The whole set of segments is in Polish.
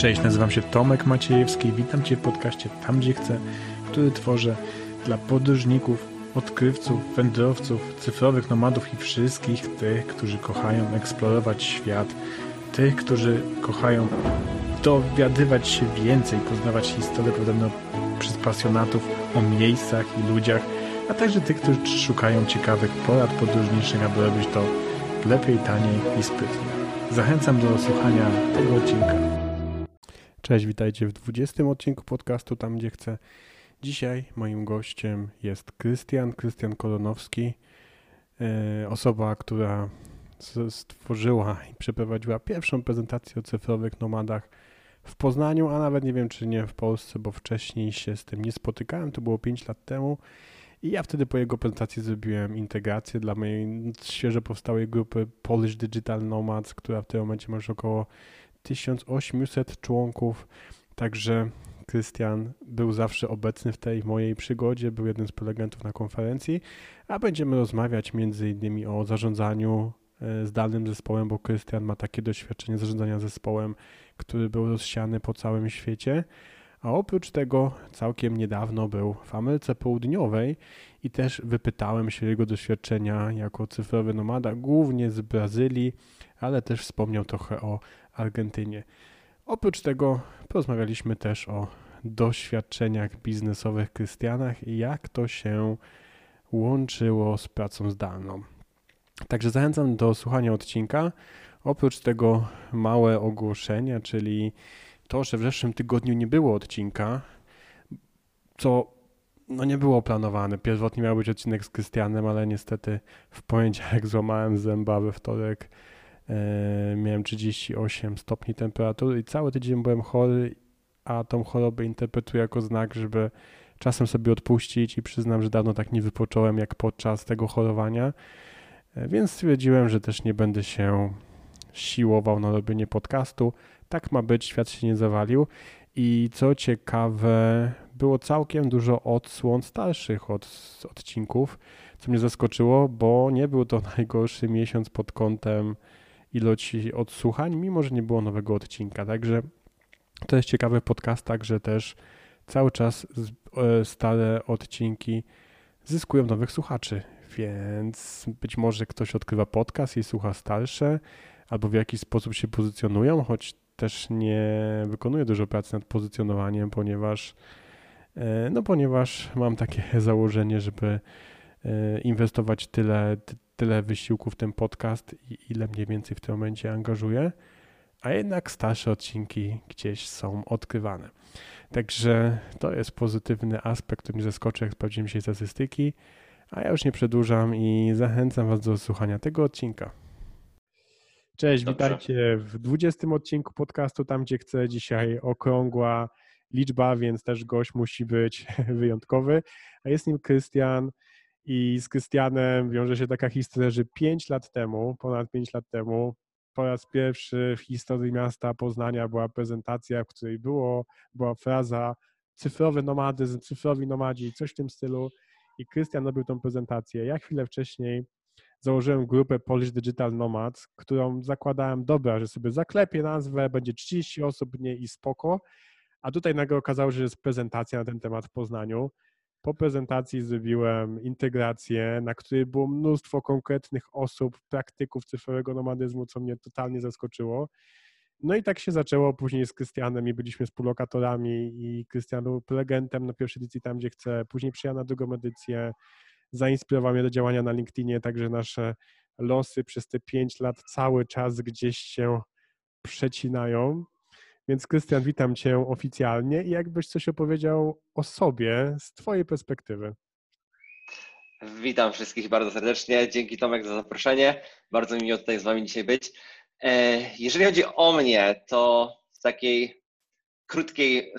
Cześć, nazywam się Tomek Maciejewski i witam Cię w podcaście Tam Gdzie Chcę, który tworzę dla podróżników, odkrywców, wędrowców, cyfrowych nomadów i wszystkich tych, którzy kochają eksplorować świat, tych, którzy kochają dowiadywać się więcej, poznawać historię podobno przez pasjonatów o miejscach i ludziach, a także tych, którzy szukają ciekawych porad podróżniczych, aby robić to lepiej, taniej i sprytnie. Zachęcam do słuchania tego odcinka. Cześć, witajcie w 20 odcinku podcastu Tam Gdzie Chcę. Dzisiaj moim gościem jest Krystian, Krystian Kolonowski, e, osoba, która stworzyła i przeprowadziła pierwszą prezentację o cyfrowych nomadach w Poznaniu, a nawet nie wiem, czy nie w Polsce, bo wcześniej się z tym nie spotykałem, to było 5 lat temu. I ja wtedy po jego prezentacji zrobiłem integrację dla mojej świeżo powstałej grupy Polish Digital Nomads, która w tym momencie ma już około 1800 członków. Także Krystian był zawsze obecny w tej mojej przygodzie, był jednym z prelegentów na konferencji, a będziemy rozmawiać między innymi o zarządzaniu e, zdalnym zespołem, bo Krystian ma takie doświadczenie zarządzania zespołem, który był rozsiany po całym świecie. A oprócz tego całkiem niedawno był w Ameryce Południowej i też wypytałem się jego doświadczenia jako cyfrowy nomada, głównie z Brazylii, ale też wspomniał trochę o Argentynie. Oprócz tego porozmawialiśmy też o doświadczeniach biznesowych Krystianach i jak to się łączyło z pracą zdalną. Także zachęcam do słuchania odcinka. Oprócz tego małe ogłoszenia, czyli to, że w zeszłym tygodniu nie było odcinka, co no nie było planowane. Pierwotnie miał być odcinek z Krystianem, ale niestety w poniedziałek złamałem zęba, we wtorek miałem 38 stopni temperatury i cały tydzień byłem chory, a tą chorobę interpretuję jako znak, żeby czasem sobie odpuścić i przyznam, że dawno tak nie wypocząłem jak podczas tego chorowania, e, więc stwierdziłem, że też nie będę się siłował na robienie podcastu. Tak ma być, świat się nie zawalił. I co ciekawe, było całkiem dużo odsłon starszych od, odcinków, co mnie zaskoczyło, bo nie był to najgorszy miesiąc pod kątem ilości odsłuchań, mimo że nie było nowego odcinka. Także to jest ciekawy podcast, także też cały czas e, stare odcinki zyskują nowych słuchaczy, więc być może ktoś odkrywa podcast i słucha starsze, albo w jakiś sposób się pozycjonują, choć też nie wykonuję dużo pracy nad pozycjonowaniem, ponieważ e, no ponieważ mam takie założenie, żeby e, inwestować tyle, tyle wysiłku w ten podcast i ile mniej więcej w tym momencie angażuję, a jednak starsze odcinki gdzieś są odkrywane. Także to jest pozytywny aspekt, który mnie zaskoczy, jak sprawdziłem się statystyki, a ja już nie przedłużam i zachęcam Was do słuchania tego odcinka. Cześć, Dobrze. witajcie w 20 odcinku podcastu, tam gdzie chcę dzisiaj okrągła liczba, więc też gość musi być wyjątkowy. A jest nim Krystian i z Krystianem wiąże się taka historia, że 5 lat temu, ponad 5 lat temu, po raz pierwszy w historii miasta Poznania była prezentacja, w której było, była fraza cyfrowy nomadyzm, cyfrowi nomadzi, coś w tym stylu. I Krystian robił tą prezentację. Ja chwilę wcześniej założyłem grupę Polish Digital Nomads, którą zakładałem, dobra, że sobie zaklepię nazwę, będzie 30 osób, nie i spoko, a tutaj nagle okazało się, że jest prezentacja na ten temat w Poznaniu. Po prezentacji zrobiłem integrację, na której było mnóstwo konkretnych osób, praktyków cyfrowego nomadyzmu, co mnie totalnie zaskoczyło. No i tak się zaczęło później z Krystianem i byliśmy współlokatorami i Krystian był prelegentem na pierwszej edycji tam, gdzie chcę. Później przyjechał na drugą edycję, zainspirował mnie do działania na LinkedInie, także nasze losy przez te pięć lat cały czas gdzieś się przecinają. Więc Krystian, witam Cię oficjalnie i jakbyś coś opowiedział o sobie z Twojej perspektywy. Witam wszystkich bardzo serdecznie. Dzięki Tomek za zaproszenie. Bardzo mi miło tutaj z Wami dzisiaj być. E, jeżeli chodzi o mnie, to w takiej krótkiej y,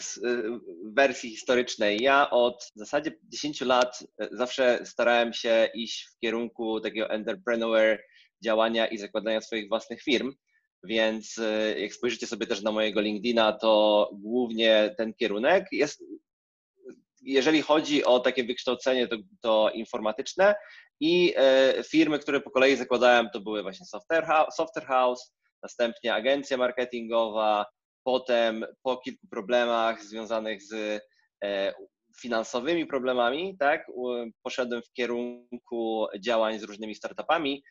wersji historycznej. Ja od w zasadzie 10 lat y, zawsze starałem się iść w kierunku takiego entrepreneur działania i zakładania swoich własnych firm. Więc y, jak spojrzycie sobie też na mojego LinkedIna, to głównie ten kierunek jest, jeżeli chodzi o takie wykształcenie, to, to informatyczne i firmy, które po kolei zakładałem, to były właśnie Software House, Software House następnie agencja marketingowa, Potem po kilku problemach związanych z finansowymi problemami, tak, poszedłem w kierunku działań z różnymi startupami.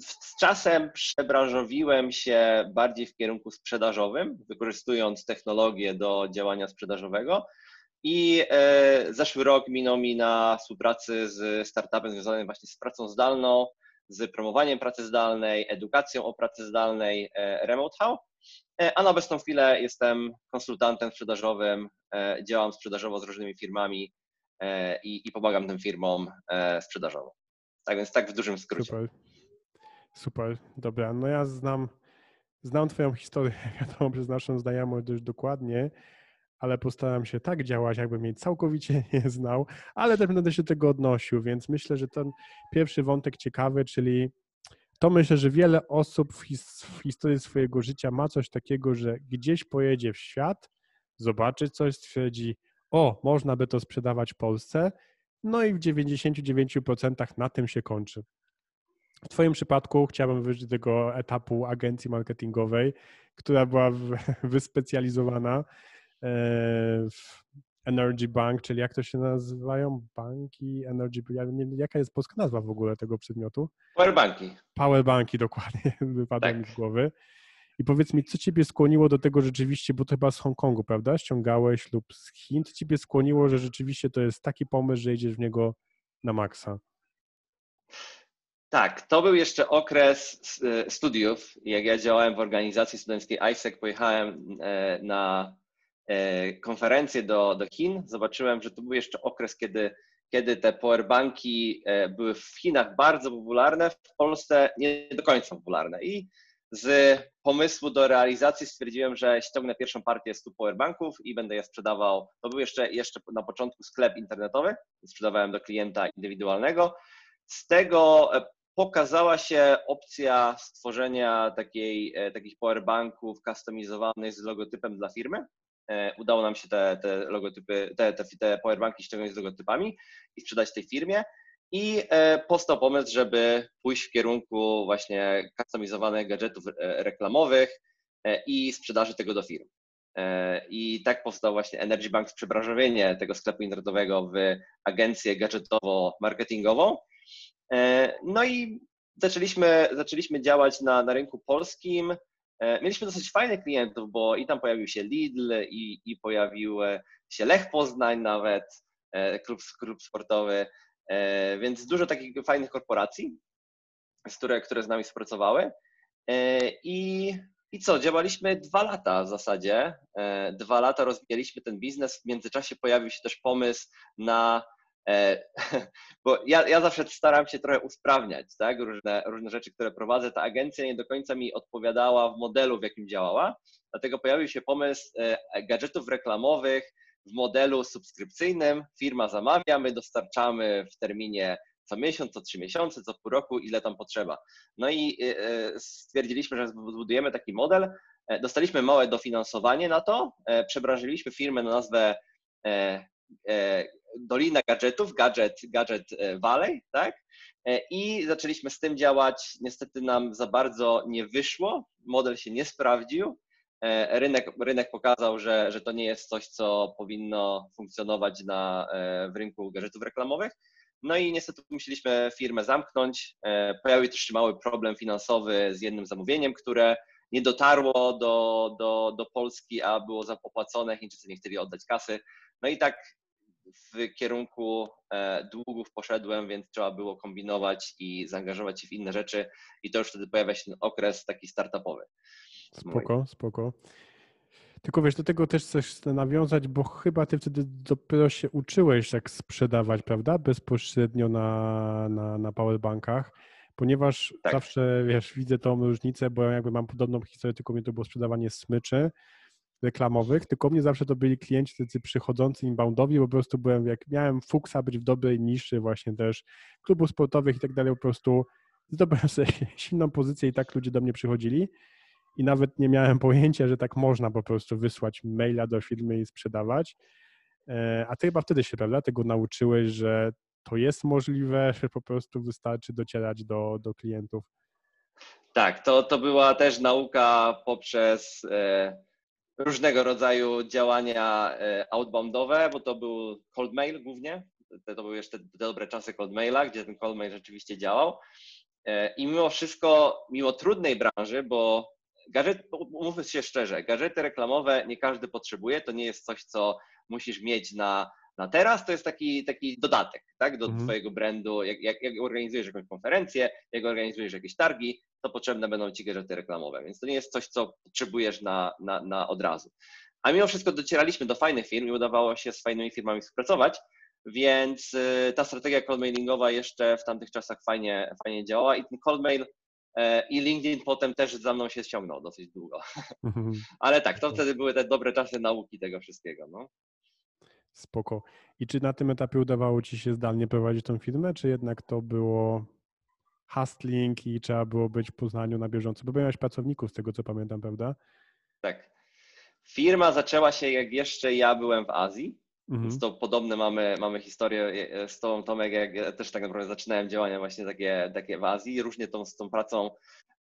Z czasem przebranżowiłem się bardziej w kierunku sprzedażowym, wykorzystując technologię do działania sprzedażowego. I e, zeszły rok minął mi na współpracy z startupem związanym właśnie z pracą zdalną, z promowaniem pracy zdalnej, edukacją o pracy zdalnej e, Remote How. E, a na obecną chwilę jestem konsultantem sprzedażowym, działam sprzedażowo z różnymi firmami i, i pomagam tym firmom sprzedażowo. Tak więc tak w dużym skrócie. Super. Super, dobra. No ja znam, znam Twoją historię, wiadomo, przez naszą znajomą dość dokładnie, ale postaram się tak działać, jakbym jej całkowicie nie znał, ale też będę się do tego odnosił, więc myślę, że ten pierwszy wątek ciekawy, czyli to myślę, że wiele osób w, his w historii swojego życia ma coś takiego, że gdzieś pojedzie w świat, zobaczy coś, stwierdzi, o, można by to sprzedawać Polsce, no i w 99% na tym się kończy. W Twoim przypadku chciałbym wyjść do tego etapu agencji marketingowej, która była wyspecjalizowana e, w Energy Bank, czyli jak to się nazywają? Banki, Energy, ja nie, jaka jest polska nazwa w ogóle tego przedmiotu? Powerbanki. Powerbanki, dokładnie, wypadło tak. mi z głowy. I powiedz mi, co ciebie skłoniło do tego rzeczywiście, bo to chyba z Hongkongu, prawda? Ściągałeś lub z Chin. Co ciebie skłoniło, że rzeczywiście to jest taki pomysł, że idziesz w niego na maksa? Tak, to był jeszcze okres e, studiów. Jak ja działałem w organizacji studenckiej ISEC, pojechałem e, na e, konferencję do, do Chin. Zobaczyłem, że to był jeszcze okres, kiedy, kiedy te powerbanki były w Chinach bardzo popularne, w Polsce nie do końca popularne. I z pomysłu do realizacji stwierdziłem, że ściągnę pierwszą partię 100 powerbanków i będę je sprzedawał. To był jeszcze, jeszcze na początku sklep internetowy, sprzedawałem do klienta indywidualnego. Z tego pokazała się opcja stworzenia takiej, e, takich powerbanków customizowanych z logotypem dla firmy. E, udało nam się te, te logotypy, te, te, te powerbanki ściągnąć z logotypami i sprzedać tej firmie. I e, powstał pomysł, żeby pójść w kierunku właśnie customizowanych gadżetów reklamowych i sprzedaży tego do firm. I tak powstał właśnie Energy Bank, przebranżowienie tego sklepu internetowego w agencję gadżetowo-marketingową. E, no i zaczęliśmy, zaczęliśmy działać na, na rynku polskim. E, mieliśmy dosyć fajnych klientów, bo i tam pojawił się Lidl, i, i pojawił się Lech Poznań nawet, e, klub, klub sportowy, więc dużo takich fajnych korporacji, które, które z nami współpracowały. I, I co, działaliśmy dwa lata w zasadzie. Dwa lata rozwijaliśmy ten biznes. W międzyczasie pojawił się też pomysł na E, bo ja, ja zawsze staram się trochę usprawniać, tak? Różne, różne rzeczy, które prowadzę. Ta agencja nie do końca mi odpowiadała w modelu, w jakim działała, dlatego pojawił się pomysł e, gadżetów reklamowych w modelu subskrypcyjnym. Firma zamawia, my dostarczamy w terminie co miesiąc, co trzy miesiące, co pół roku, ile tam potrzeba. No i e, stwierdziliśmy, że zbudujemy taki model. Dostaliśmy małe dofinansowanie na to, przebranżyliśmy firmę na nazwę Dolina Gadżetów, Gadget e, Valley, tak? E, I zaczęliśmy z tym działać. Niestety nam za bardzo nie wyszło, model się nie sprawdził. E, rynek, rynek pokazał, że, że to nie jest coś, co powinno funkcjonować na, w rynku gadżetów reklamowych. No i niestety musieliśmy firmę zamknąć. Pojawił też się mały problem finansowy z jednym zamówieniem, które nie dotarło do, do, do Polski, a było opłacone. Chińczycy nie chcieli oddać kasy. No i tak w kierunku e, długów poszedłem, więc trzeba było kombinować i zaangażować się w inne rzeczy i to już wtedy pojawia się ten okres taki startupowy. Spoko, Mój. spoko. Tylko wiesz, do tego też chcesz nawiązać, bo chyba ty wtedy dopiero się uczyłeś, jak sprzedawać, prawda? Bezpośrednio na, na, na powerbankach, ponieważ tak. zawsze, wiesz, widzę tą różnicę, bo jakby mam podobną historię, tylko mnie to było sprzedawanie smyczy, reklamowych, tylko mnie zawsze to byli klienci tacy przychodzący inboundowi, bo po prostu byłem, jak miałem fuksa być w dobrej niszy właśnie też klubów sportowych i tak dalej, po prostu zdobyłem sobie silną pozycję i tak ludzie do mnie przychodzili i nawet nie miałem pojęcia, że tak można po prostu wysłać maila do firmy i sprzedawać. E, a ty chyba wtedy się, prawda, tego nauczyłeś, że to jest możliwe, że po prostu wystarczy docierać do, do klientów. Tak, to, to była też nauka poprzez e, różnego rodzaju działania e, outboundowe, bo to był cold mail głównie. To, były jeszcze dobre czasy cold maila, gdzie ten cold mail rzeczywiście działał. E, I mimo wszystko, mimo trudnej branży, bo gadżet, umówmy się szczerze, gadżety reklamowe nie każdy potrzebuje, to nie jest coś, co musisz mieć na, na teraz, to jest taki, taki dodatek tak, do mhm. Twojego brandu. Jak, jak, jak organizujesz jakąś konferencję, jak organizujesz jakieś targi, to potrzebne będą Ci gadżety reklamowe, więc to nie jest coś, co potrzebujesz na, na, na od razu. A mimo wszystko docieraliśmy do fajnych firm i udawało się z fajnymi firmami współpracować, więc y, ta strategia cold mailingowa jeszcze w tamtych czasach fajnie, fajnie działała i ten cold mail e, i LinkedIn potem też za mną się ściągnął dosyć długo. Mhm. Ale tak, to wtedy były te dobre czasy nauki tego wszystkiego. No. Spoko. I czy na tym etapie udawało Ci się zdalnie prowadzić tą firmę, czy jednak to było hustling i trzeba było być w Poznaniu na bieżąco? Bo miałeś pracowników z tego, co pamiętam, prawda? Tak. Firma zaczęła się, jak jeszcze ja byłem w Azji. Mhm. Więc to podobne mamy, mamy historię e, z Tobą, Tomek, jak ja też tak naprawdę zaczynałem działania właśnie takie, takie w Azji. Różnie tą, z tą pracą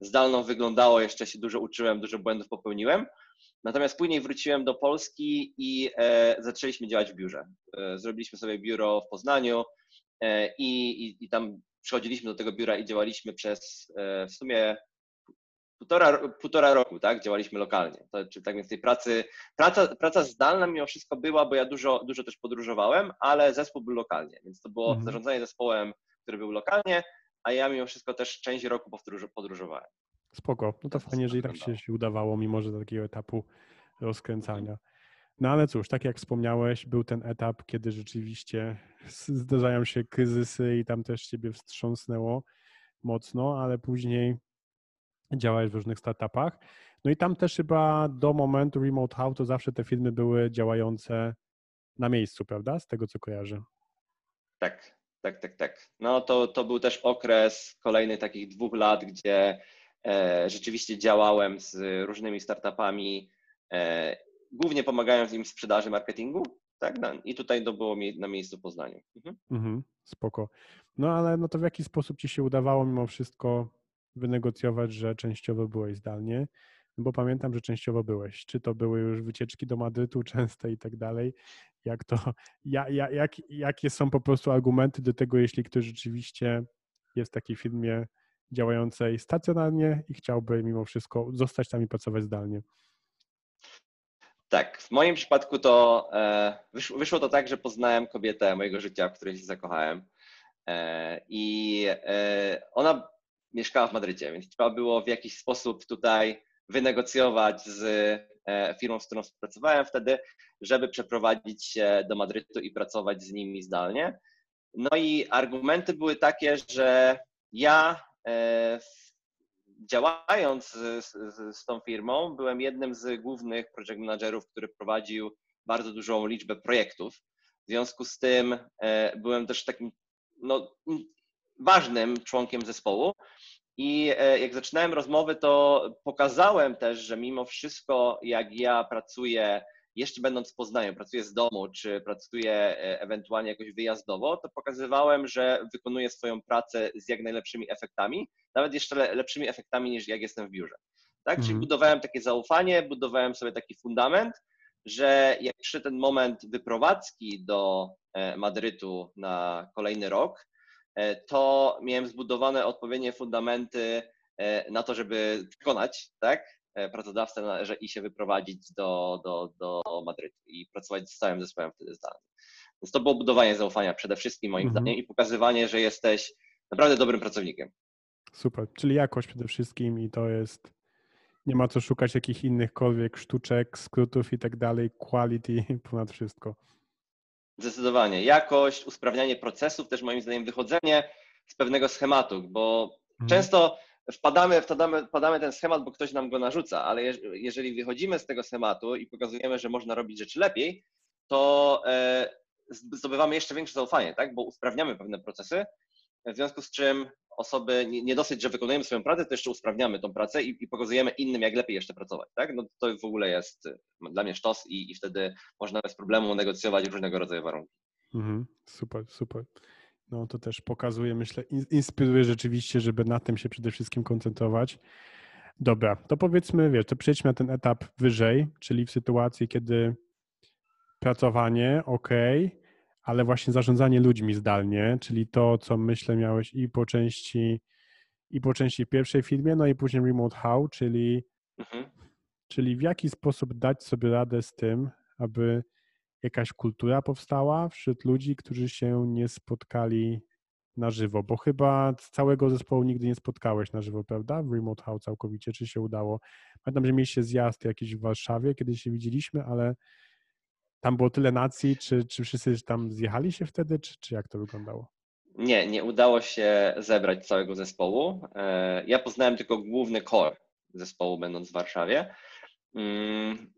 zdalną wyglądało, jeszcze się dużo uczyłem, dużo błędów popełniłem. Natomiast później wróciłem do Polski i e, zaczęliśmy działać w biurze. E, zrobiliśmy sobie biuro w Poznaniu e, i, i, i, tam przychodziliśmy do tego biura i działaliśmy przez w sumie półtora, półtora roku, tak? Działaliśmy lokalnie. To, czy tak więc tej pracy, praca, praca zdalna mimo wszystko była, bo ja dużo, dużo też podróżowałem, ale zespół był lokalnie, więc to było mhm. zarządzanie zespołem, który był lokalnie, a ja mimo wszystko też część roku podróżowałem. Spoko. No to fajnie, że i tak się, się udawało, mimo że do takiego etapu rozkręcania. No ale cóż, tak jak wspomniałeś, był ten etap, kiedy rzeczywiście zdarzają się kryzysy i tam też ciebie wstrząsnęło mocno, ale później działałeś w różnych startupach. No i tam też chyba do momentu Remote How to zawsze te firmy były działające na miejscu, prawda? Z tego co kojarzę. Tak, tak, tak, tak. No to, to był też okres kolejnych takich dwóch lat, gdzie rzeczywiście działałem z różnymi startupami, e, głównie pomagając im w sprzedaży, marketingu, tak? I tutaj to było na miejscu w Poznaniu. Mhm. Mhm, spoko. No ale no to w jaki sposób Ci się udawało mimo wszystko wynegocjować, że częściowo byłeś zdalnie? No bo pamiętam, że częściowo byłeś. Czy to były już wycieczki do Madrytu częste i tak dalej? Jak to, ja, ja, jak, jakie są po prostu argumenty do tego, jeśli ktoś rzeczywiście jest w takiej firmie działającej stacjonarnie i chciałby mimo wszystko zostać tam i pracować zdalnie? Tak, w moim przypadku to e, wyszło, to tak, że poznałem kobietę mojego życia, w której się zakochałem. E, I e, ona mieszkała w Madrycie, więc trzeba było w jakiś sposób tutaj wynegocjować z firmą, z którą współpracowałem wtedy, żeby przeprowadzić się do Madrytu i pracować z nimi zdalnie. No i argumenty były takie, że ja działając z, z, z, tą firmą, byłem jednym z głównych project managerów, który prowadził bardzo dużą liczbę projektów. W związku z tym e, byłem też takim no, ważnym członkiem zespołu. I e, jak zaczynałem rozmowy, to pokazałem też, że mimo wszystko, jak ja pracuję, jeszcze będąc w Poznaniu, pracuję z domu, czy pracuję e, ewentualnie jakoś wyjazdowo, to pokazywałem, że wykonuję swoją pracę z jak najlepszymi efektami, nawet jeszcze lepszymi efektami niż jak jestem w biurze. Tak? Mhm. Czyli budowałem takie zaufanie, budowałem sobie taki fundament, że jak przyszedł ten moment wyprowadzki do e, Madrytu na kolejny rok, E, to miałem zbudowane odpowiednie fundamenty na to, żeby wykonać tak, pracodawcę że, i się wyprowadzić do, do, do Madrytu i pracować z całym zespołem wtedy zdalnym. Więc to było budowanie zaufania przede wszystkim moim mhm. zdaniem i pokazywanie, że jesteś naprawdę dobrym pracownikiem. Super, czyli jakość przede wszystkim i to jest, nie ma co szukać jakichś innychkolwiek sztuczek, skrótów i tak dalej, quality ponad wszystko. Zdecydowanie. Jakość, usprawnianie procesów, też moim zdaniem wychodzenie z pewnego schematu, bo mhm. często wpadamy, wpadamy, wpadamy ten schemat, bo ktoś nam go narzuca, ale jeżeli wychodzimy z tego schematu i pokazujemy, że można robić rzeczy lepiej, to e, zdobywamy jeszcze większe zaufanie, tak? bo usprawniamy pewne procesy, w związku z czym osoby, nie, dosyć, że wykonujemy swoją pracę, to jeszcze usprawniamy tą pracę i, i, pokazujemy innym, jak lepiej jeszcze pracować. Tak? No to w ogóle jest dla mnie sztos i, i wtedy można bez problemu negocjować różnego rodzaju warunki. Mhm, super, super. No to też pokazuje, myślę, inspiruje rzeczywiście, żeby na tym się przede wszystkim koncentrować. Dobra, to powiedzmy, wiesz, to przejdźmy na ten etap wyżej, czyli w sytuacji, kiedy pracowanie, ok, ale właśnie zarządzanie ludźmi zdalnie, czyli to, co myślę miałeś i po części i po części pierwszej filmie, no i później Remote How, czyli, mhm. czyli w jaki sposób dać sobie radę z tym, aby jakaś kultura powstała wśród ludzi, którzy się nie spotkali na żywo, bo chyba całego zespołu nigdy nie spotkałeś na żywo, prawda? W Remote How całkowicie, czy się udało? Pamiętam, że mieliście zjazd jakiś w Warszawie, kiedy się widzieliśmy, ale tam było tyle nacji, czy, czy wszyscy tam zjechali się wtedy, czy, czy jak to wyglądało? Nie, nie udało się zebrać całego zespołu. E, ja poznałem tylko główny core zespołu, będąc w Warszawie. Mm,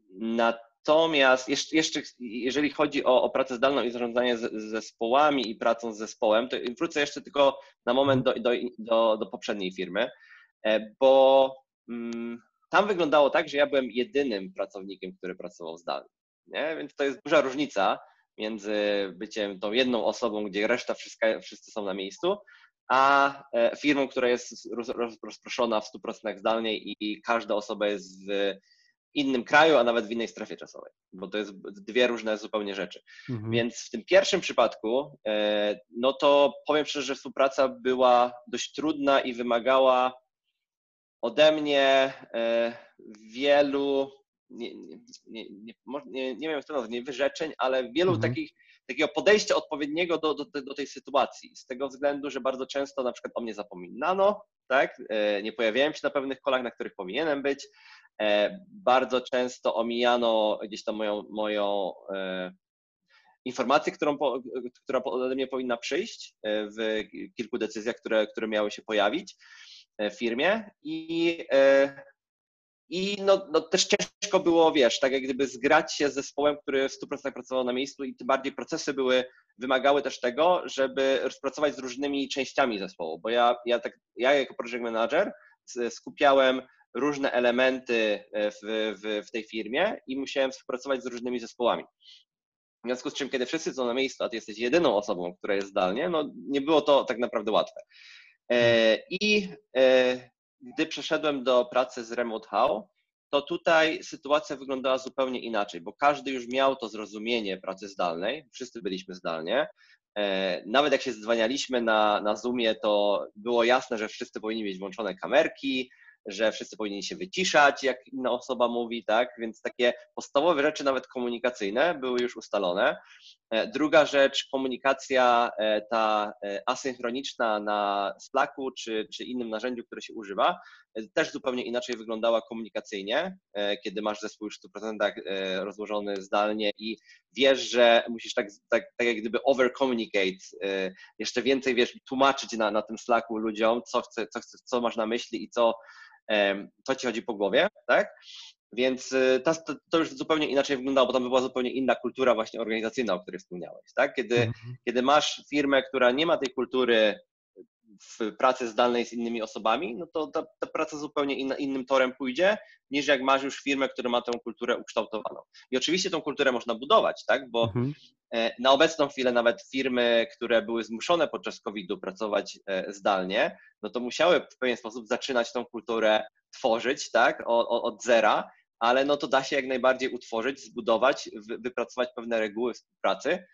natomiast jeszcze, jeżeli chodzi o, o, pracę zdalną i zarządzanie z, zespołami i pracą z zespołem, to wrócę jeszcze tylko na moment do, do, do, do poprzedniej firmy, e, bo mm, tam wyglądało tak, że ja byłem jedynym pracownikiem, który pracował zdalnie. Nie? Więc to jest duża różnica między byciem tą jedną osobą, gdzie reszta wszystka, wszyscy są na miejscu, a e, firmą, która jest rozproszona w 100% zdalnie i każda osoba jest w innym kraju, a nawet w innej strefie czasowej, bo to jest dwie różne zupełnie rzeczy. Mhm. Więc w tym pierwszym przypadku, e, no to powiem szczerze, że współpraca była dość trudna i wymagała ode mnie e, wielu nie, nie, nie, nie, nie to nazwać, nie wyrzeczeń, ale wielu mhm. takich, takiego podejścia odpowiedniego do, do, do tej sytuacji. Z tego względu, że bardzo często na przykład o mnie zapominano, tak? E, nie pojawiałem się na pewnych kolach, na których powinienem być. E, bardzo często omijano gdzieś tam moją, moją e, informację, którą, która ode mnie powinna przyjść w kilku decyzjach, które, które miały się pojawić w firmie i i no, no, też ciężko było, wiesz, tak jak gdyby zgrać się z zespołem, który w 100% pracował na miejscu i tym bardziej procesy były, wymagały też tego, żeby rozpracować z różnymi częściami zespołu, bo ja, ja, tak, ja jako project manager skupiałem różne elementy e, w, w, w tej firmie i musiałem współpracować z różnymi zespołami. W związku z czym, kiedy wszyscy są na miejscu, a ty jesteś jedyną osobą, która jest zdalnie, no nie było to tak naprawdę łatwe. E, I e, gdy przeszedłem do pracy z Remote How, to tutaj sytuacja wyglądała zupełnie inaczej, bo każdy już miał to zrozumienie pracy zdalnej, wszyscy byliśmy zdalnie. E, nawet jak się zdzwanialiśmy na, na Zoomie, to było jasne, że wszyscy powinni mieć włączone kamerki, że wszyscy powinni się wyciszać, jak inna osoba mówi, tak? Więc takie podstawowe rzeczy, nawet komunikacyjne, były już ustalone. E, druga rzecz, komunikacja ta e, asynchroniczna na Slacku czy, czy innym narzędziu, które się używa, e, też zupełnie inaczej wyglądała komunikacyjnie, kiedy masz zespół już w 100% rozłożony zdalnie i wiesz, że musisz tak, tak, tak jak gdyby over-communicate, jeszcze więcej wiesz, tłumaczyć na, na tym Slacku ludziom, co, chce, co, chce, co masz na myśli i co, co ci chodzi po głowie, tak? Więc y, to, to, już zupełnie inaczej wyglądało, bo tam była zupełnie inna kultura właśnie organizacyjna, o której wspomniałeś, tak? Kiedy, mhm. kiedy masz firmę, która nie ma tej kultury w pracy zdalnej z innymi osobami, no to ta, ta praca zupełnie inna, innym torem pójdzie, niż jak masz już firmę, która ma tę kulturę ukształtowaną. I oczywiście tą kulturę można budować, tak? Bo mhm. E, na obecną chwilę nawet firmy, które były zmuszone podczas COVID-u pracować e, zdalnie, no to musiały w pewien sposób zaczynać tą kulturę tworzyć, tak? Od, od zera ale no to da się jak najbardziej utworzyć, zbudować, wypracować pewne reguły współpracy.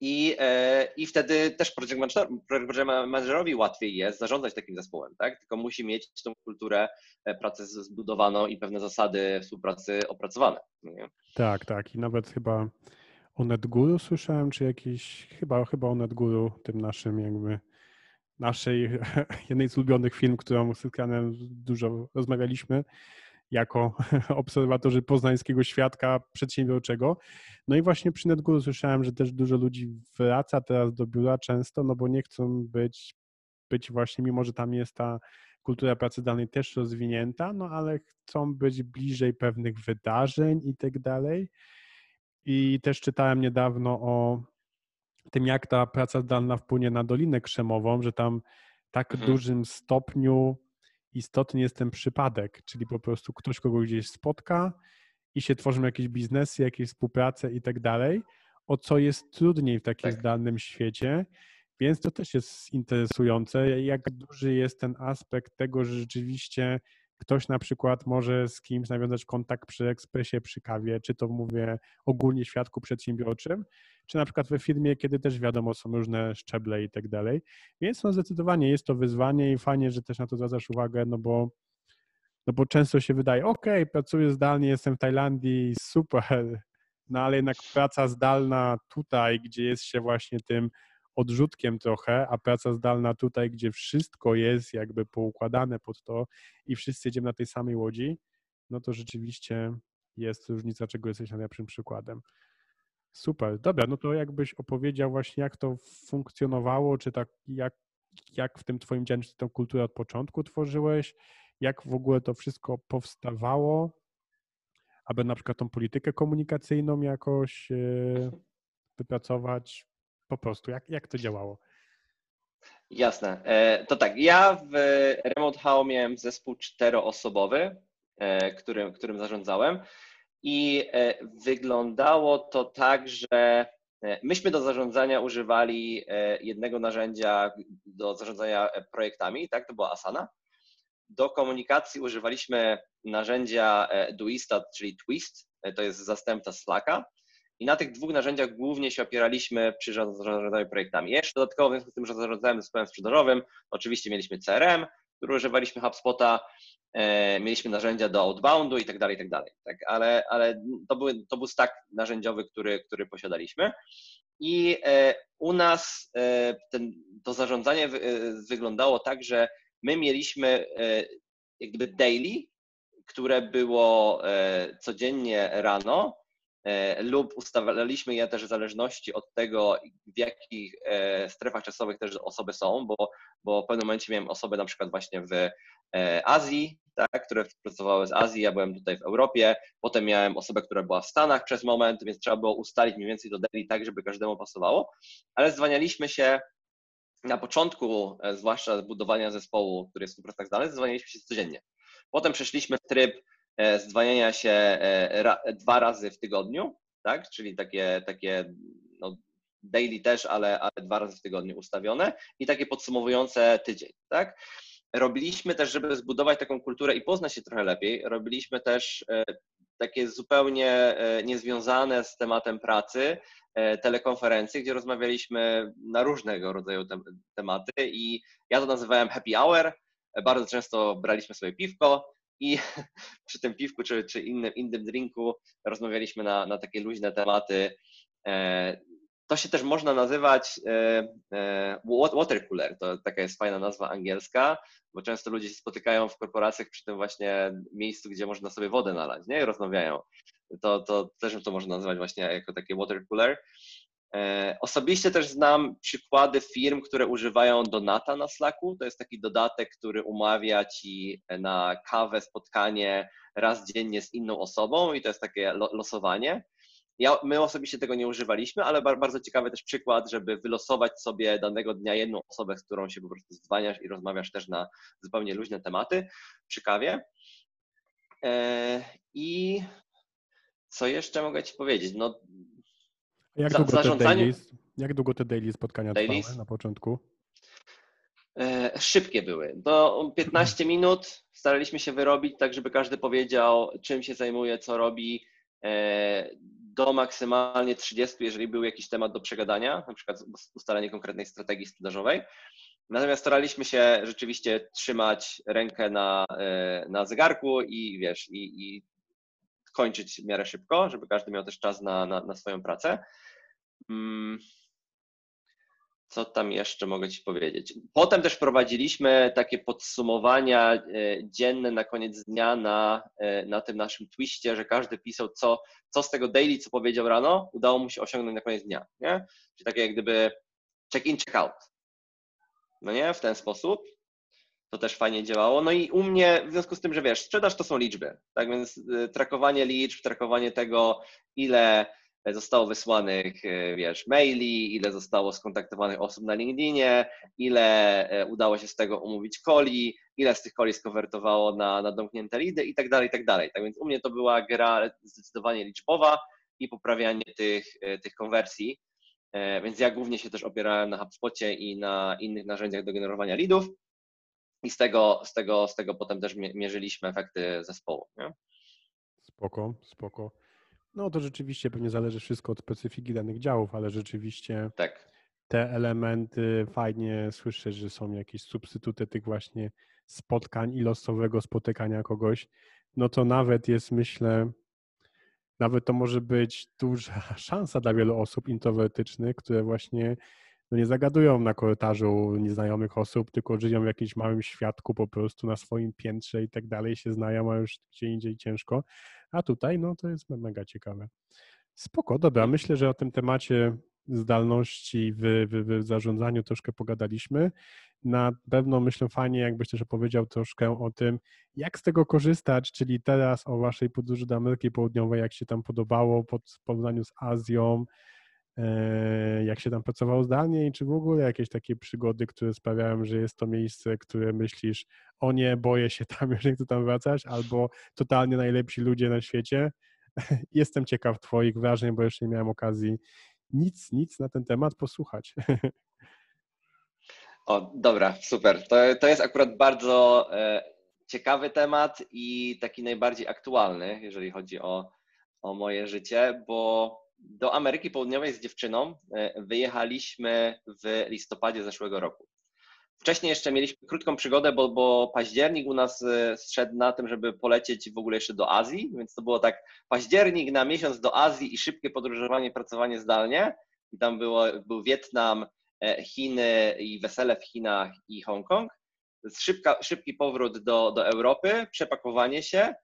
I, e, I wtedy też project, managerowi łatwiej jest zarządzać takim zespołem, tak? Tylko musi mieć tą kulturę e, pracy zbudowaną i pewne zasady współpracy opracowane. Nie? Tak, tak. I nawet chyba o NetGuru słyszałem, czy jakiś, chyba, chyba o NetGuru, tym naszym jakby naszej, jednej z ulubionych film, którą z dużo rozmawialiśmy, jako obserwatorzy poznańskiego świadka przedsiębiorczego. No i właśnie przy NetGuru słyszałem, że też dużo ludzi wraca teraz do biura często, no bo nie chcą być, być właśnie, mimo że tam jest ta kultura pracy danej też rozwinięta, no ale chcą być bliżej pewnych wydarzeń i tak dalej. I też czytałem niedawno o tym, jak ta praca zdalna wpłynie na Dolinę Krzemową, że tam tak mhm. dużym stopniu istotny jest ten przypadek, czyli po prostu ktoś kogoś gdzieś spotka i się tworzą jakieś biznesy, jakieś współprace i tak dalej, o co jest trudniej w takim tak. zdalnym świecie. Więc to też jest interesujące, jak duży jest ten aspekt tego, że rzeczywiście ktoś na przykład może z kimś nawiązać kontakt przy ekspresie, przy kawie, czy to mówię ogólnie świadku przedsiębiorczym, czy na przykład we firmie, kiedy też wiadomo, są różne szczeble i tak dalej. Więc no zdecydowanie jest to wyzwanie i fajnie, że też na to zwracasz uwagę, no bo, no bo często się wydaje, ok, pracuję zdalnie, jestem w Tajlandii, super, no ale jednak praca zdalna tutaj, gdzie jest się właśnie tym odrzutkiem trochę, a praca zdalna tutaj, gdzie wszystko jest jakby poukładane pod to i wszyscy jedziemy na tej samej łodzi, no to rzeczywiście jest różnica, czego jesteś najlepszym przykładem. Super, dobra, no to jakbyś opowiedział właśnie, jak to funkcjonowało, czy tak, jak, jak w tym twoim dziale, czy tę kulturę od początku tworzyłeś, jak w ogóle to wszystko powstawało, aby na przykład tą politykę komunikacyjną jakoś e, wypracować, po prostu, jak, jak to działało? Jasne. E, to tak, ja w Remote How miałem zespół czteroosobowy, e, którym, którym zarządzałem i e, wyglądało to tak, że myśmy do zarządzania używali jednego narzędzia do zarządzania projektami, tak, to była Asana. Do komunikacji używaliśmy narzędzia Duista, czyli Twist, to jest zastępca Slacka. I na tych dwóch narzędziach głównie się opieraliśmy przy zarządzaniu projektami. Jeszcze dodatkowo, w związku z tym, że zarządzałem zespołem sprzedażowym, oczywiście mieliśmy CRM, który używaliśmy HubSpota, e, mieliśmy narzędzia do outboundu i tak dalej, i tak dalej. Tak, ale ale to, były, to był stack narzędziowy, który, który posiadaliśmy. I e, u nas e, ten, to zarządzanie wy, wyglądało tak, że my mieliśmy jakby daily, które było codziennie rano, E, lub ustalaliśmy je też w zależności od tego, w jakich e, strefach czasowych też osoby są, bo, bo w pewnym momencie miałem osoby na przykład właśnie w e, Azji, tak, które pracowały z Azji, ja byłem tutaj w Europie, potem miałem osobę, która była w Stanach przez moment, więc trzeba było ustalić mniej więcej do daily tak, żeby każdemu pasowało, ale zwanialiśmy się na początku, zwłaszcza budowania zespołu, który jest w współpracach zdalnych, zwanialiśmy się codziennie. Potem przeszliśmy w tryb E, zdwajania się e, dwa razy w tygodniu, tak? czyli takie, takie no, daily też, ale, ale dwa razy w tygodniu ustawione i takie podsumowujące tydzień. Tak? Robiliśmy też, żeby zbudować taką kulturę i poznać się trochę lepiej, robiliśmy też e, takie zupełnie niezwiązane z tematem pracy telekonferencje, gdzie rozmawialiśmy na różnego rodzaju tematy i ja to nazywałem happy hour. Bardzo często braliśmy sobie piwko, i przy tym piwku czy, czy innym, innym drinku rozmawialiśmy na, na takie luźne tematy. E, to się też można nazywać e, e, water cooler, to taka jest fajna nazwa angielska, bo często ludzie się spotykają w korporacjach przy tym właśnie miejscu, gdzie można sobie wodę nalać, nie? I rozmawiają. To, to też to można nazywać właśnie jako takie water cooler. E, osobiście też znam przykłady firm, które używają Donata na Slacku. To jest taki dodatek, który umawia ci na kawę, spotkanie raz dziennie z inną osobą i to jest takie losowanie. Ja, my osobiście tego nie używaliśmy, ale bardzo ciekawy też przykład, żeby wylosować sobie danego dnia jedną osobę, z którą się po prostu dzwaniasz i rozmawiasz też na zupełnie luźne tematy przy kawie. E, I co jeszcze mogę Ci powiedzieć? No, jak, długo zarządzaniu... daily, jak długo te daily spotkania dailies? trwały na początku? E, szybkie były. Do 15 minut staraliśmy się wyrobić, tak żeby każdy powiedział, czym się zajmuje, co robi. E, do maksymalnie 30, jeżeli był jakiś temat do przegadania, na przykład ustalenie konkretnej strategii sprzedażowej. Natomiast staraliśmy się rzeczywiście trzymać rękę na, e, na zegarku i wiesz, i, i kończyć w miarę szybko, żeby każdy miał też czas na, na, na swoją pracę. Mm. Co tam jeszcze mogę Ci powiedzieć? Potem też prowadziliśmy takie podsumowania e, dzienne na koniec dnia na, e, na tym naszym twiście, że każdy pisał, co, co z tego daily, co powiedział rano, udało mu się osiągnąć na koniec dnia. Nie? Czyli takie jak gdyby check-in, check-out. No nie, w ten sposób. To też fajnie działało. No i u mnie, w związku z tym, że wiesz, sprzedaż to są liczby, tak więc e, trakowanie liczb, trakowanie tego, ile zostało wysłanych, e, wiesz, maili, ile zostało skontaktowanych osób na LinkedInie, ile e, udało się z tego umówić coli, ile z tych coli skonwertowało na, na domknięte lidy i tak dalej, tak dalej. Tak więc u mnie to była gra zdecydowanie liczbowa i poprawianie tych, e, tych konwersji. Więc ja głównie się też opierałem na HubSpocie i na innych narzędziach do generowania leadów i z tego, z tego, z tego potem też mierzyliśmy efekty zespołu. Nie? Spoko, spoko. No to rzeczywiście pewnie zależy wszystko od specyfiki danych działów, ale rzeczywiście tak. te elementy fajnie słyszę, że są jakieś substytuty tych właśnie spotkań i losowego spotykania kogoś. No to nawet jest, myślę, nawet to może być duża szansa dla wielu osób introwertycznych, które właśnie no nie zagadują na korytarzu nieznajomych osób, tylko żyją w jakimś małym świadku po prostu na swoim piętrze i tak dalej, się znają, a już gdzie indziej ciężko. A tutaj, no to jest mega ciekawe. Spoko, dobra, myślę, że o tym temacie zdalności w, w, w zarządzaniu troszkę pogadaliśmy. Na pewno myślę fajnie, jakbyś też opowiedział troszkę o tym, jak z tego korzystać, czyli teraz o waszej podróży do Ameryki Południowej, jak się tam podobało pod, w porównaniu z Azją, jak się tam pracowało zdalnie i czy w ogóle jakieś takie przygody, które sprawiają, że jest to miejsce, które myślisz, o nie, boję się tam, już nie chcę tam wracać, albo totalnie najlepsi ludzie na świecie. Jestem ciekaw Twoich wrażeń, bo jeszcze nie miałem okazji nic, nic na ten temat posłuchać. O, dobra, super. To, to jest akurat bardzo e, ciekawy temat i taki najbardziej aktualny, jeżeli chodzi o, o moje życie, bo do Ameryki Południowej z dziewczyną e, wyjechaliśmy w listopadzie zeszłego roku. Wcześniej jeszcze mieliśmy krótką przygodę, bo, bo październik u nas e, zszedł na tym, żeby polecieć w ogóle jeszcze do Azji, więc to było tak październik na miesiąc do Azji i szybkie podróżowanie, pracowanie zdalnie. I tam było, był Wietnam, e, Chiny i wesele w Chinach i Hongkong. Szybka, szybki powrót do, do Europy, przepakowanie się,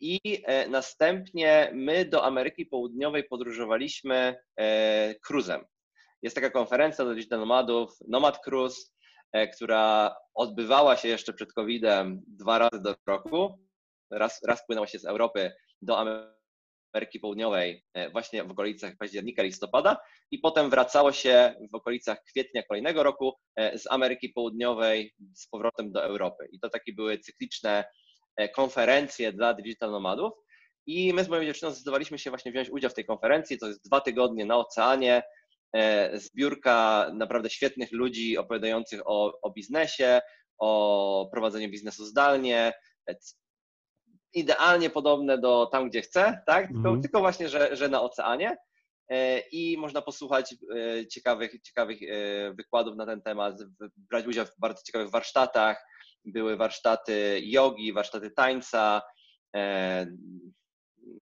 i e, następnie my do Ameryki Południowej podróżowaliśmy e, cruzem. Jest taka konferencja do digital nomadów, Nomad Cruise, e, która odbywała się jeszcze przed COVID-em dwa razy do roku. Raz, raz się z Europy do Ameryki Południowej właśnie w okolicach października, listopada i potem wracało się w okolicach kwietnia kolejnego roku z Ameryki Południowej z powrotem do Europy. I to takie były cykliczne konferencję dla digital nomadów i my z moją dziewczyną zdecydowaliśmy się właśnie wziąć udział w tej konferencji. To jest dwa tygodnie na oceanie, e, zbiórka naprawdę świetnych ludzi opowiadających o, o biznesie, o prowadzeniu biznesu zdalnie, e, idealnie podobne do tam, gdzie chcę, tak? Tylko, mm. tylko właśnie, że, że na oceanie. I można posłuchać ciekawych, ciekawych wykładów na ten temat, brać udział w bardzo ciekawych warsztatach, były warsztaty jogi, warsztaty tańca, e,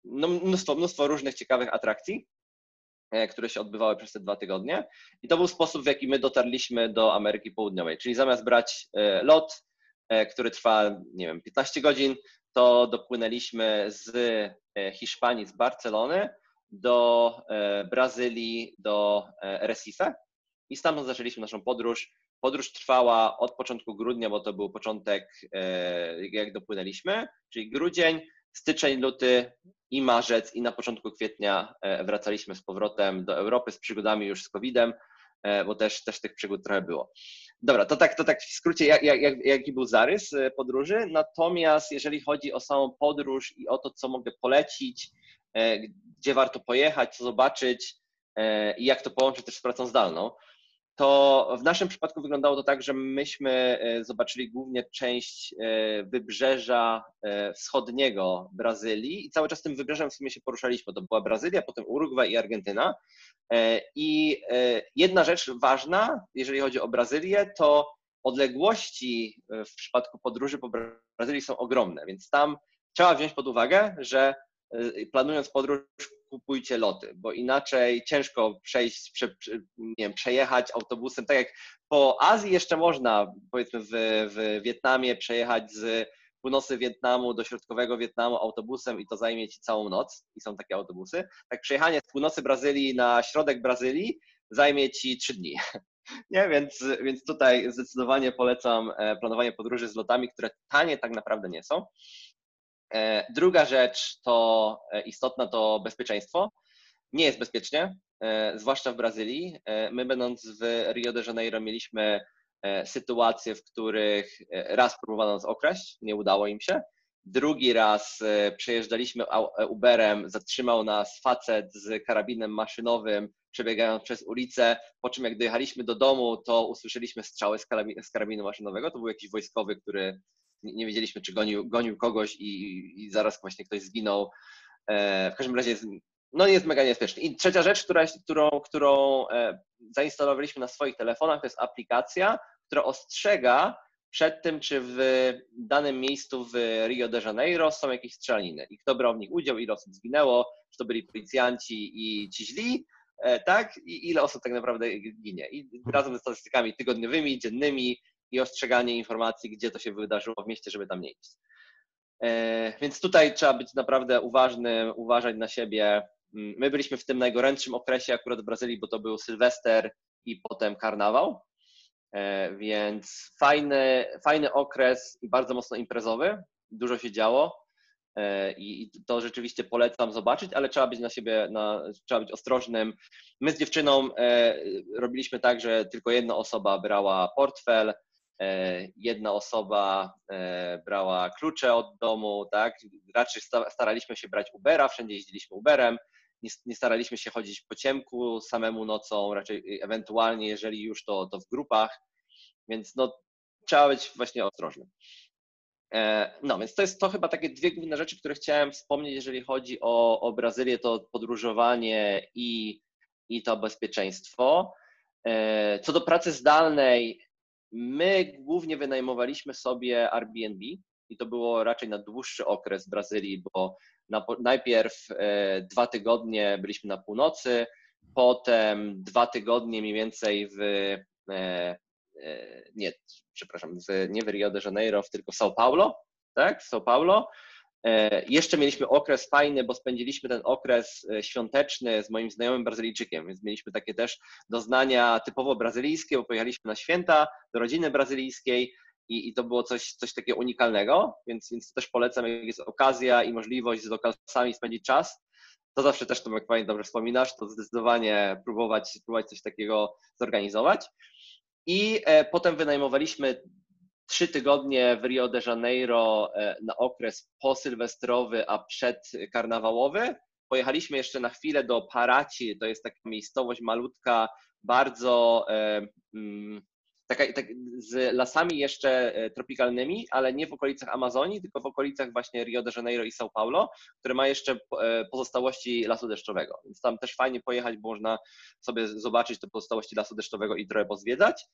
no mnóstwo, mnóstwo różnych ciekawych atrakcji, e, które się odbywały przez te dwa tygodnie. I to był sposób, w jaki my dotarliśmy do Ameryki Południowej. Czyli zamiast brać e, lot, który trwa, nie wiem, 15 godzin, to dopłynęliśmy z Hiszpanii, z Barcelony do Brazylii, do Recife i stamtąd zaczęliśmy naszą podróż Podróż trwała od początku grudnia, bo to był początek, e, jak dopłynęliśmy, czyli grudzień, styczeń, luty i marzec i na początku kwietnia e, wracaliśmy z powrotem do Europy z przygodami już z COVID-em, e, bo też, też tych przygód trochę było. Dobra, to tak, to tak w skrócie, jak, jak, jaki był zarys podróży. Natomiast jeżeli chodzi o samą podróż i o to, co mogę polecić, gdzie warto pojechać, co zobaczyć i jak to połączyć też z pracą zdalną, to w naszym przypadku wyglądało to tak, że myśmy e, zobaczyli głównie część e, wybrzeża e, wschodniego Brazylii i cały czas tym wybrzeżem w sumie się poruszaliśmy. To była Brazylia, potem Urugwaj i Argentyna. I jedna rzecz ważna, jeżeli chodzi o Brazylię, to odległości w przypadku podróży po Brazylii są ogromne, więc tam trzeba wziąć pod uwagę, że planując podróż kupujcie loty, bo inaczej ciężko przejść, prze, nie wiem, przejechać autobusem. Tak jak po Azji jeszcze można, powiedzmy w, w Wietnamie, przejechać z północy Wietnamu do środkowego Wietnamu autobusem i to zajmie ci całą noc i są takie autobusy. Tak przejechanie z północy Brazylii na środek Brazylii zajmie ci trzy dni. Nie, więc, więc tutaj zdecydowanie polecam e, planowanie podróży z lotami, które tanie tak naprawdę nie są. E, druga rzecz to e, istotna to bezpieczeństwo. Nie jest bezpiecznie, e, zwłaszcza w Brazylii. My będąc w Rio de Janeiro mieliśmy sytuacje, w których raz próbowano nas okraść, nie udało im się. Drugi raz przejeżdżaliśmy Uberem, zatrzymał nas facet z karabinem maszynowym, przebiegając przez ulicę, po czym jak dojechaliśmy do domu, to usłyszeliśmy strzały z, karabinu, z karabinu maszynowego. To był jakiś wojskowy, który nie, wiedzieliśmy, czy gonił, gonił kogoś i, i zaraz właśnie ktoś zginął. E, w każdym razie jest, no jest mega niebezpieczny. I trzecia rzecz, która, którą, którą e, zainstalowaliśmy na swoich telefonach, to jest aplikacja, która ostrzega przed tym, czy w danym miejscu w Rio de Janeiro są jakieś strzelaniny i kto brał w nich udział, ile osób zginęło, czy to byli policjanci i ci źli, e, tak, i ile osób tak naprawdę ginie. I razem ze statystykami tygodniowymi, dziennymi i ostrzeganie informacji, gdzie to się wydarzyło w mieście, żeby tam nie iść. E, więc tutaj trzeba być naprawdę uważnym, uważać na siebie. Mm, my byliśmy w tym najgorętszym okresie akurat w Brazylii, bo to był Sylwester i potem karnawał, e, więc fajny, fajny okres i bardzo mocno imprezowy. Dużo się działo e, i to rzeczywiście polecam zobaczyć, ale trzeba być na siebie, na, trzeba być ostrożnym. My z dziewczyną robiliśmy tak, że tylko jedna osoba brała portfel, jedna osoba e, brała klucze od domu, tak? Raczej staraliśmy się brać Ubera, wszędzie jeździliśmy Uberem, nie, staraliśmy się chodzić po ciemku samemu nocą, raczej ewentualnie, jeżeli już to, to w grupach, więc no, trzeba być właśnie ostrożnym. E, no, więc to jest to chyba takie dwie główne rzeczy, które chciałem wspomnieć, jeżeli chodzi o, o Brazylię, to podróżowanie i, i to bezpieczeństwo. Co do pracy zdalnej, My głównie wynajmowaliśmy sobie Airbnb i to było raczej na dłuższy okres w Brazylii, bo na, najpierw e, dwa tygodnie byliśmy na północy, potem dwa tygodnie mniej więcej w, e, e, nie, przepraszam, w, nie w Rio de Janeiro, tylko w São Paulo, tak, w São Paulo, jeszcze mieliśmy okres fajny, bo spędziliśmy ten okres e, świąteczny z moim znajomym Brazylijczykiem, więc mieliśmy takie też doznania typowo brazylijskie, bo pojechaliśmy na święta do rodziny brazylijskiej i, i to było coś, coś takiego unikalnego, więc, więc też polecam, jak jest okazja i możliwość z lokalsami spędzić czas, to zawsze też, jak Pani dobrze wspominasz, to zdecydowanie próbować, próbować coś takiego zorganizować. I e, potem wynajmowaliśmy trzy tygodnie w Rio de Janeiro e, na okres posylwestrowy, a przedkarnawałowy. Pojechaliśmy jeszcze na chwilę do Paraci, to jest taka miejscowość malutka, bardzo e, mm, tak, z lasami jeszcze e, tropikalnymi, ale nie w okolicach Amazonii, tylko w okolicach właśnie Rio de Janeiro i São Paulo, które ma jeszcze e, pozostałości lasu deszczowego. Więc tam też fajnie pojechać, bo można sobie zobaczyć te pozostałości lasu deszczowego i trochę pozwiedzać.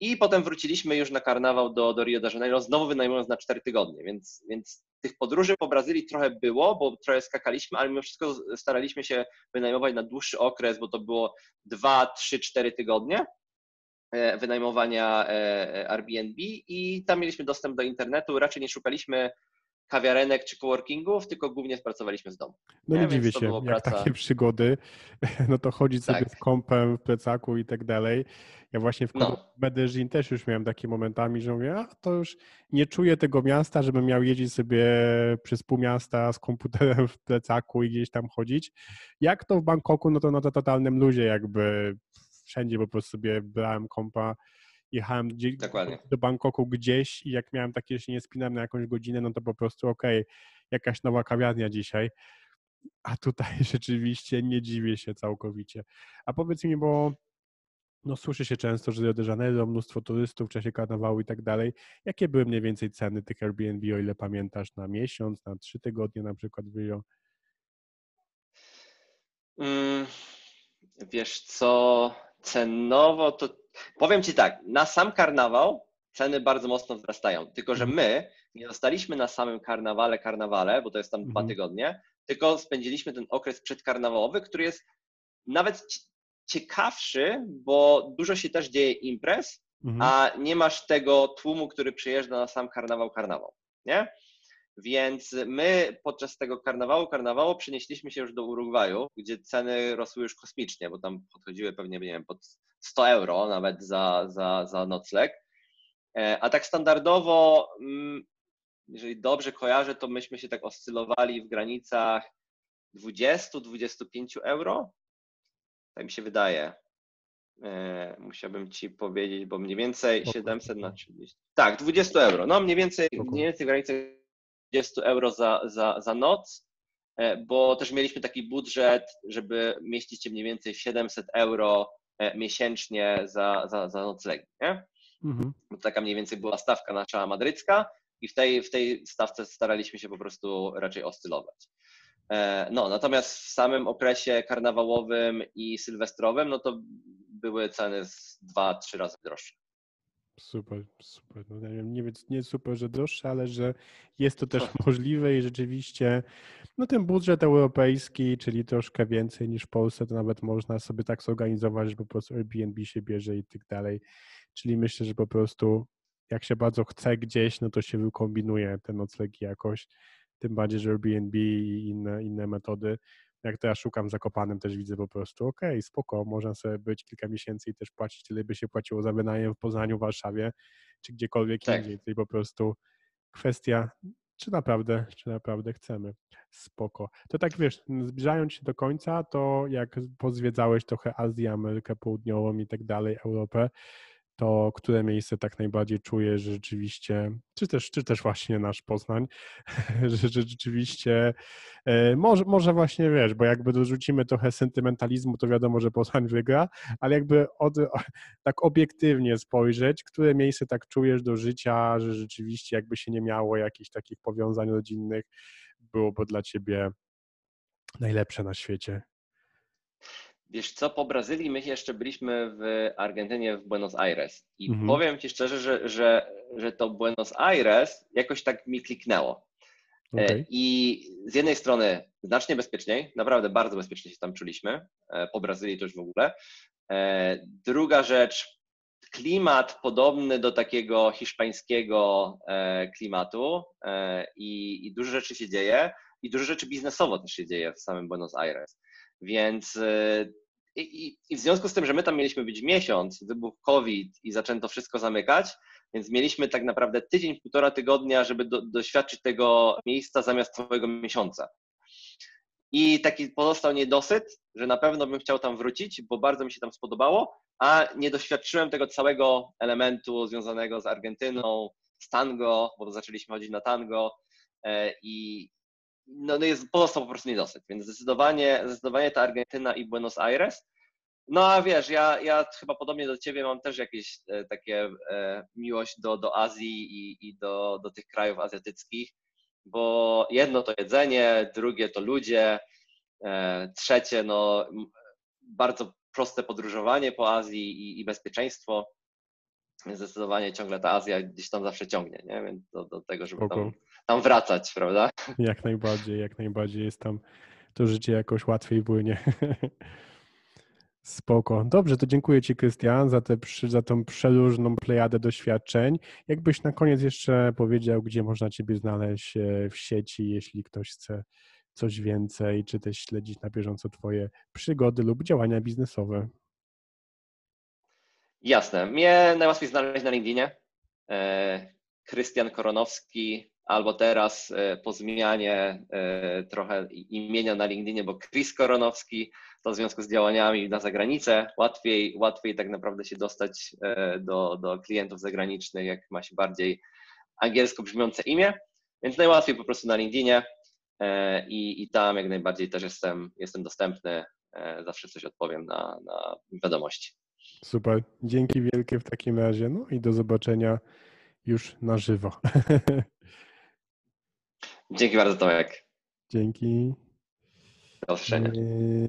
I potem wróciliśmy już na karnawał do, do Rio de Janeiro, znowu wynajmując na 4 tygodnie, więc, więc tych podróży po Brazylii trochę było, bo trochę skakaliśmy, ale mimo wszystko staraliśmy się wynajmować na dłuższy okres, bo to było 2, 3, 4 tygodnie. E, wynajmowania e, e, Airbnb i tam mieliśmy dostęp do internetu. Raczej nie szukaliśmy kawiarenek czy coworkingów, tylko głównie pracowaliśmy z domu. No nie, nie dziwię się, jak praca... takie przygody, no to chodzić tak. sobie z kąpem w plecaku i tak dalej. Ja właśnie w no. Medellin też już miałem takie momentami, że mówię, a to już nie czuję tego miasta, żebym miał jeździć sobie przez pół miasta z komputerem w plecaku i gdzieś tam chodzić. Jak to w Bangkoku, no to na to totalnym luzie jakby wszędzie po prostu sobie brałem kompa, jechałem gdzieś, do Bangkoku gdzieś i jak miałem takie, że się nie spinałem na jakąś godzinę, no to po prostu okej, okay, jakaś nowa kawiarnia dzisiaj. A tutaj rzeczywiście nie dziwię się całkowicie. A powiedz mi, bo no słyszy się często, że Rio de Janeiro, mnóstwo turystów w czasie karnawału i tak dalej. Jakie były mniej więcej ceny tych Airbnb, o ile pamiętasz, na miesiąc, na trzy tygodnie na przykład w Rio? Mm, wiesz co, cenowo to powiem Ci tak, na sam karnawał ceny bardzo mocno wzrastają, tylko że my nie zostaliśmy na samym karnawale, karnawale, bo to jest tam dwa mhm. tygodnie, tylko spędziliśmy ten okres przedkarnawałowy, który jest nawet ciekawszy, bo dużo się też dzieje imprez, mhm. a nie masz tego tłumu, który przyjeżdża na sam karnawał, karnawał, nie? Więc my podczas tego karnawału, karnawału przenieśliśmy się już do Urugwaju, gdzie ceny rosły już kosmicznie, bo tam podchodziły pewnie, nie wiem, pod 100 euro nawet za, za, za nocleg. E, a tak standardowo, mm, jeżeli dobrze kojarzę, to myśmy się tak oscylowali w granicach 20-25 euro. Tak mi się wydaje. E, musiałbym ci powiedzieć, bo mniej więcej 700 na 30. Tak, 20 euro. No mniej więcej, mniej więcej w granicach 20 euro za, za, za noc. bo też mieliśmy taki budżet, żeby mieścić się mniej więcej 700 euro miesięcznie za, za, za noclegi. Nie? Mhm. Taka mniej więcej była stawka nasza madrycka i w tej, w tej stawce staraliśmy się po prostu raczej oscylować. E, no, natomiast w samym okresie karnawałowym i sylwestrowym, no to były ceny z dwa, trzy razy droższe. Super, super. No, nie, wiem, nie, nie super, że droższe, ale że jest to też możliwe i rzeczywiście no ten budżet europejski, czyli troszkę więcej niż w Polsce, to nawet można sobie tak zorganizować, że po prostu Airbnb się bierze i tak dalej. Czyli myślę, że po prostu jak się bardzo chce gdzieś, no to się wykombinuje te noclegi jakoś tym bardziej, że Airbnb i inne, inne metody. Jak teraz szukam Zakopanem, też widzę po prostu, okej, okay, spoko, można sobie być kilka miesięcy i też płacić tyle, by się płaciło za wynajem w Poznaniu, Warszawie, czy gdziekolwiek tak. indziej. Czyli po prostu kwestia, czy naprawdę, czy naprawdę chcemy. Spoko. To tak wiesz, zbliżając się do końca, to jak pozwiedzałeś trochę Azję, Amerykę Południową i tak dalej, Europę, to które miejsce tak najbardziej czujesz, że rzeczywiście, czy też, czy też właśnie nasz Poznań, że, rzeczywiście e, może, może właśnie wiesz, bo jakby dorzucimy trochę sentymentalizmu, to wiadomo, że Poznań wygra, ale jakby od, tak obiektywnie spojrzeć, które miejsce tak czujesz do życia, że rzeczywiście jakby się nie miało jakichś takich powiązań rodzinnych, byłoby dla ciebie najlepsze na świecie. Wiesz co, po Brazylii my jeszcze byliśmy w Argentynie, w Buenos Aires i mhm. powiem Ci szczerze, że, że, że to Buenos Aires jakoś tak mi kliknęło. E, okay. I z jednej strony znacznie bezpieczniej, naprawdę bardzo bezpiecznie się tam czuliśmy, e, po Brazylii to już w ogóle. E, druga rzecz, klimat podobny do takiego hiszpańskiego klimatu i, i dużo rzeczy się dzieje i dużo rzeczy biznesowo też się dzieje w samym Buenos Aires. Więc y, i, i, w związku z tym, że my tam mieliśmy być miesiąc, wybuchł COVID i zaczęto wszystko zamykać, więc mieliśmy tak naprawdę tydzień, półtora tygodnia, żeby do, doświadczyć tego miejsca zamiast całego miesiąca. I taki pozostał niedosyt, że na pewno bym chciał tam wrócić, bo bardzo mi się tam spodobało, a nie doświadczyłem tego całego elementu związanego z Argentyną, z tango, bo zaczęliśmy chodzić na tango e, i, no, no jest, pozostał po prostu niedosyt, więc zdecydowanie, zdecydowanie ta Argentyna i Buenos Aires. No a wiesz, ja, ja chyba podobnie do ciebie mam też jakieś e, takie e, miłość do, do Azji i, i do, do tych krajów azjatyckich, bo jedno to jedzenie, drugie to ludzie, e, trzecie no bardzo proste podróżowanie po Azji i, i bezpieczeństwo. Zdecydowanie ciągle ta Azja gdzieś tam zawsze ciągnie, nie? Więc do, do tego, żeby tam tam wracać, prawda? Jak najbardziej, jak najbardziej jest tam to życie jakoś łatwiej płynie. Spoko. Dobrze, to dziękuję Ci, Krystian, za, te, za tą przeróżną plejadę doświadczeń. Jakbyś na koniec jeszcze powiedział, gdzie można Ciebie znaleźć e, w sieci, jeśli ktoś chce coś więcej, czy też śledzić na bieżąco Twoje przygody lub działania biznesowe. Jasne. Mnie najłatwiej znaleźć na LinkedInie. E, Krystian Koronowski, albo teraz e, po zmianie e, trochę imienia na LinkedInie, bo Chris Koronowski, to w związku z działaniami na zagranicę, łatwiej, łatwiej tak naprawdę się dostać e, do, do klientów zagranicznych, jak ma się bardziej angielsko brzmiące imię, więc najłatwiej po prostu na LinkedInie i, i tam jak najbardziej też jestem, jestem dostępny, zawsze coś odpowiem na, na wiadomości. Super, dzięki wielkie w takim razie, no i do zobaczenia już na żywo. Dzięki bardzo, Tomek. Dzięki. Do usłyszenia.